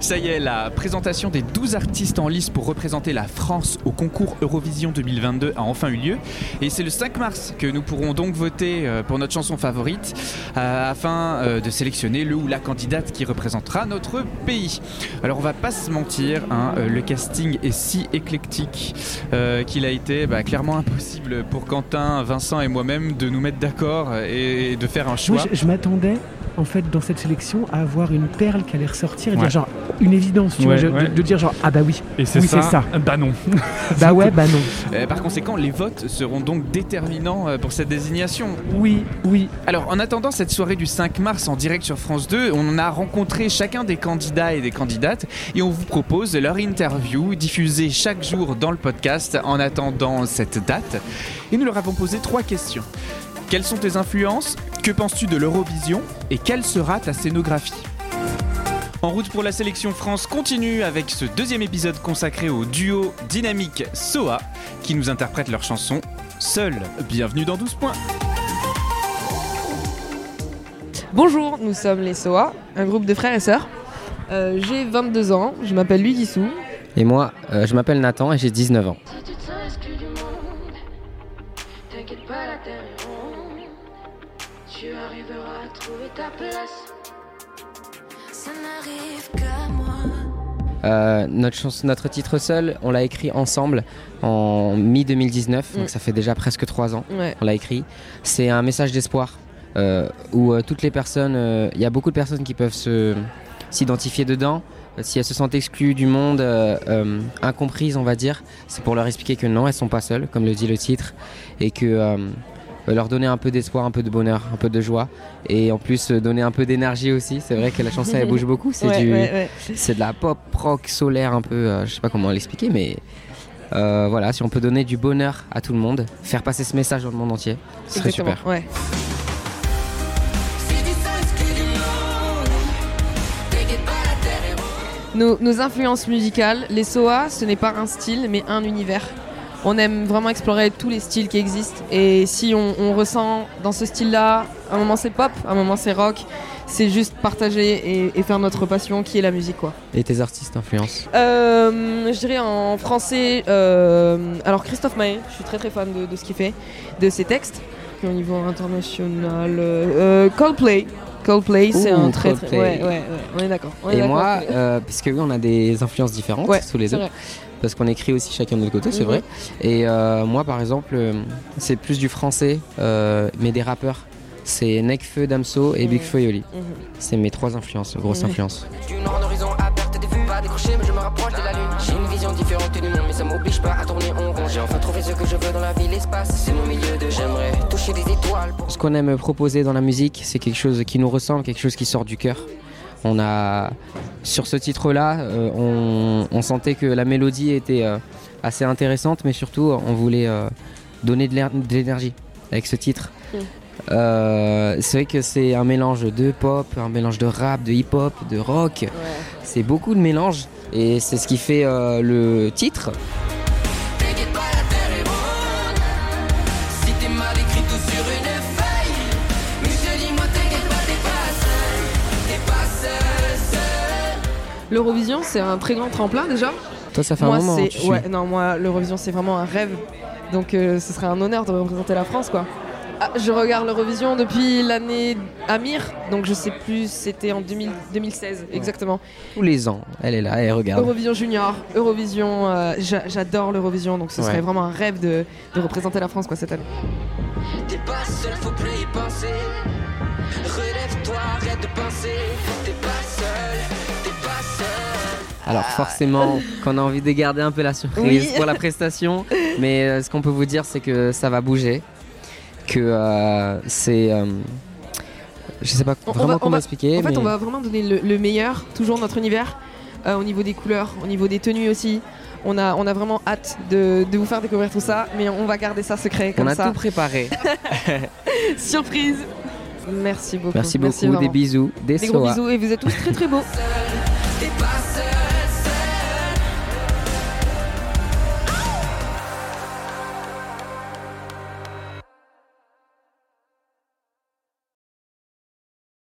Ça y est, la présentation des 12 artistes en lice pour représenter la France au concours Eurovision 2022 a enfin eu lieu. Et c'est le 5 mars que nous pourrons donc voter euh, pour notre chanson favorite euh, afin euh, de sélectionner le ou la candidate qui représentera notre pays. Alors on va pas se mentir, hein, euh, le casting est si éclectique qu'il a été bah, clairement impossible pour Quentin, Vincent et moi-même de nous mettre d'accord et de faire un choix. Je m'attendais en fait dans cette sélection à avoir une perle qui allait ressortir et Ouais. dire genre une évidence, tu Ouais, vois, ouais. de, de dire genre ah bah oui, Et c'est Oui, ça, c'est ça. Bah non. bah ouais, bah non, Euh, par conséquent, les votes seront donc déterminants euh, pour cette désignation. oui, oui. Alors, en attendant cette soirée du 5 mars en direct sur France 2, on a rencontré chacun des candidats et des candidates et on vous propose leur interview diffusée chaque jour dans le podcast en attendant cette date. Et nous leur avons posé trois questions. Quelles sont tes influences? Que penses-tu de l'Eurovision? Et quelle sera ta scénographie? En route pour la sélection France continue avec ce deuxième épisode consacré au duo dynamique Soa qui nous interprète leur chanson Seul. Bienvenue dans 12 points. Bonjour, nous sommes les SOA, un groupe de frères et sœurs. Euh, j'ai 22 ans, je m'appelle Louis Guissou. Et moi, euh, je m'appelle Nathan et j'ai 19 ans. Terre est ronde. Tu arriveras à trouver ta place. Ça n'arrive qu'à moi. Euh, notre, notre titre seul, on l'a écrit ensemble en mi-2019, Mm. donc ça fait déjà presque 3 ans. Ouais. On l'a écrit. C'est un message d'espoir euh, où euh, toutes les personnes, euh, il y a beaucoup de personnes qui peuvent s'identifier dedans. Euh, Si elles se sentent exclues du monde, euh, euh, incomprises, on va dire, c'est pour leur expliquer que non, elles sont pas seules, comme le dit le titre, et que euh, leur donner un peu d'espoir, un peu de bonheur, un peu de joie, et en plus euh, donner un peu d'énergie aussi. C'est vrai que la chanson elle bouge beaucoup, c'est Ouais, du, ouais, ouais. c'est de la pop rock solaire un peu, je sais pas comment l'expliquer, mais voilà, si on peut donner du bonheur à tout le monde, faire passer ce message dans le monde entier, ce serait Exactement, super. Nos, nos influences musicales, les SOA, ce n'est pas un style, mais un univers. On aime vraiment explorer tous les styles qui existent. Et si on, on ressent dans ce style-là, un moment c'est pop, un moment c'est rock, c'est juste partager et, et faire notre passion qui est la musique, quoi. Et tes artistes influence Euh, je dirais en français, euh, alors Christophe Maé, je suis très très fan de, de ce qu'il fait, de ses textes. Au niveau international, euh, euh, Coldplay. Coldplay, c'est un très très. Ouais, ouais, ouais, on est d'accord. Et moi, euh, parce que oui, on a des influences différentes Ouais, tous les vrai. parce qu'on écrit aussi chacun de notre côté, c'est Mhm. vrai. Et euh, moi, par exemple, euh, c'est plus du français, euh, mais des rappeurs. C'est Nekfeu, Damso et Big Mhm. Flo et Oli. Mhm. C'est mes trois influences, grosses influences. Décroché, mais je me rapproche de la lune. J'ai une vision différente du monde, mais ça m'oblige pas à tourner en rond. J'ai enfin trouvé ce que je veux dans la vie, l'espace, c'est mon milieu de j'aimerais toucher des étoiles pour Ce qu'on aime proposer dans la musique, c'est quelque chose qui nous ressemble, quelque chose qui sort du cœur. On a sur ce titre-là, euh, on, on sentait que la mélodie était euh, assez intéressante, mais surtout on voulait euh, donner de l'éner- de l'énergie avec ce titre. Mm. Euh, c'est vrai que c'est un mélange de pop, un mélange de rap, de hip-hop, de rock. Ouais. C'est beaucoup de mélanges et c'est ce qui fait euh, le titre. L'Eurovision, c'est un très grand tremplin déjà. Toi, ça fait moi, un moment. hein, suis. ouais, non, moi, l'Eurovision, c'est vraiment un rêve. Donc, euh, ce serait un honneur de représenter la France, quoi. Ah, je regarde l'Eurovision depuis l'année Amir, donc je sais plus, c'était en 2000 2016, exactement. Tous les ans, elle est là, elle regarde. Eurovision Junior, Eurovision, euh, j'a- j'adore l'Eurovision, donc ce serait Ouais. vraiment un rêve de, de représenter la France quoi cette année. T'es pas seul, faut plus y penser. Relève-toi, arrête de penser. T'es pas seul, t'es pas seul. Alors forcément, qu'on a envie de garder un peu la surprise Oui. pour la prestation, mais euh, ce qu'on peut vous dire, c'est que ça va bouger, que euh, c'est, euh, je sais pas On- on vraiment va- on comment va- expliquer, En fait, on va vraiment donner le, le meilleur, toujours notre univers, euh, au niveau des couleurs, au niveau des tenues aussi. On a, on a vraiment hâte de, de vous faire découvrir tout ça, mais on va garder ça secret on comme a ça. tout préparé. Surprise Merci beaucoup. Merci beaucoup, des vraiment. bisous, des, Des gros bisous et vous êtes tous très très beaux.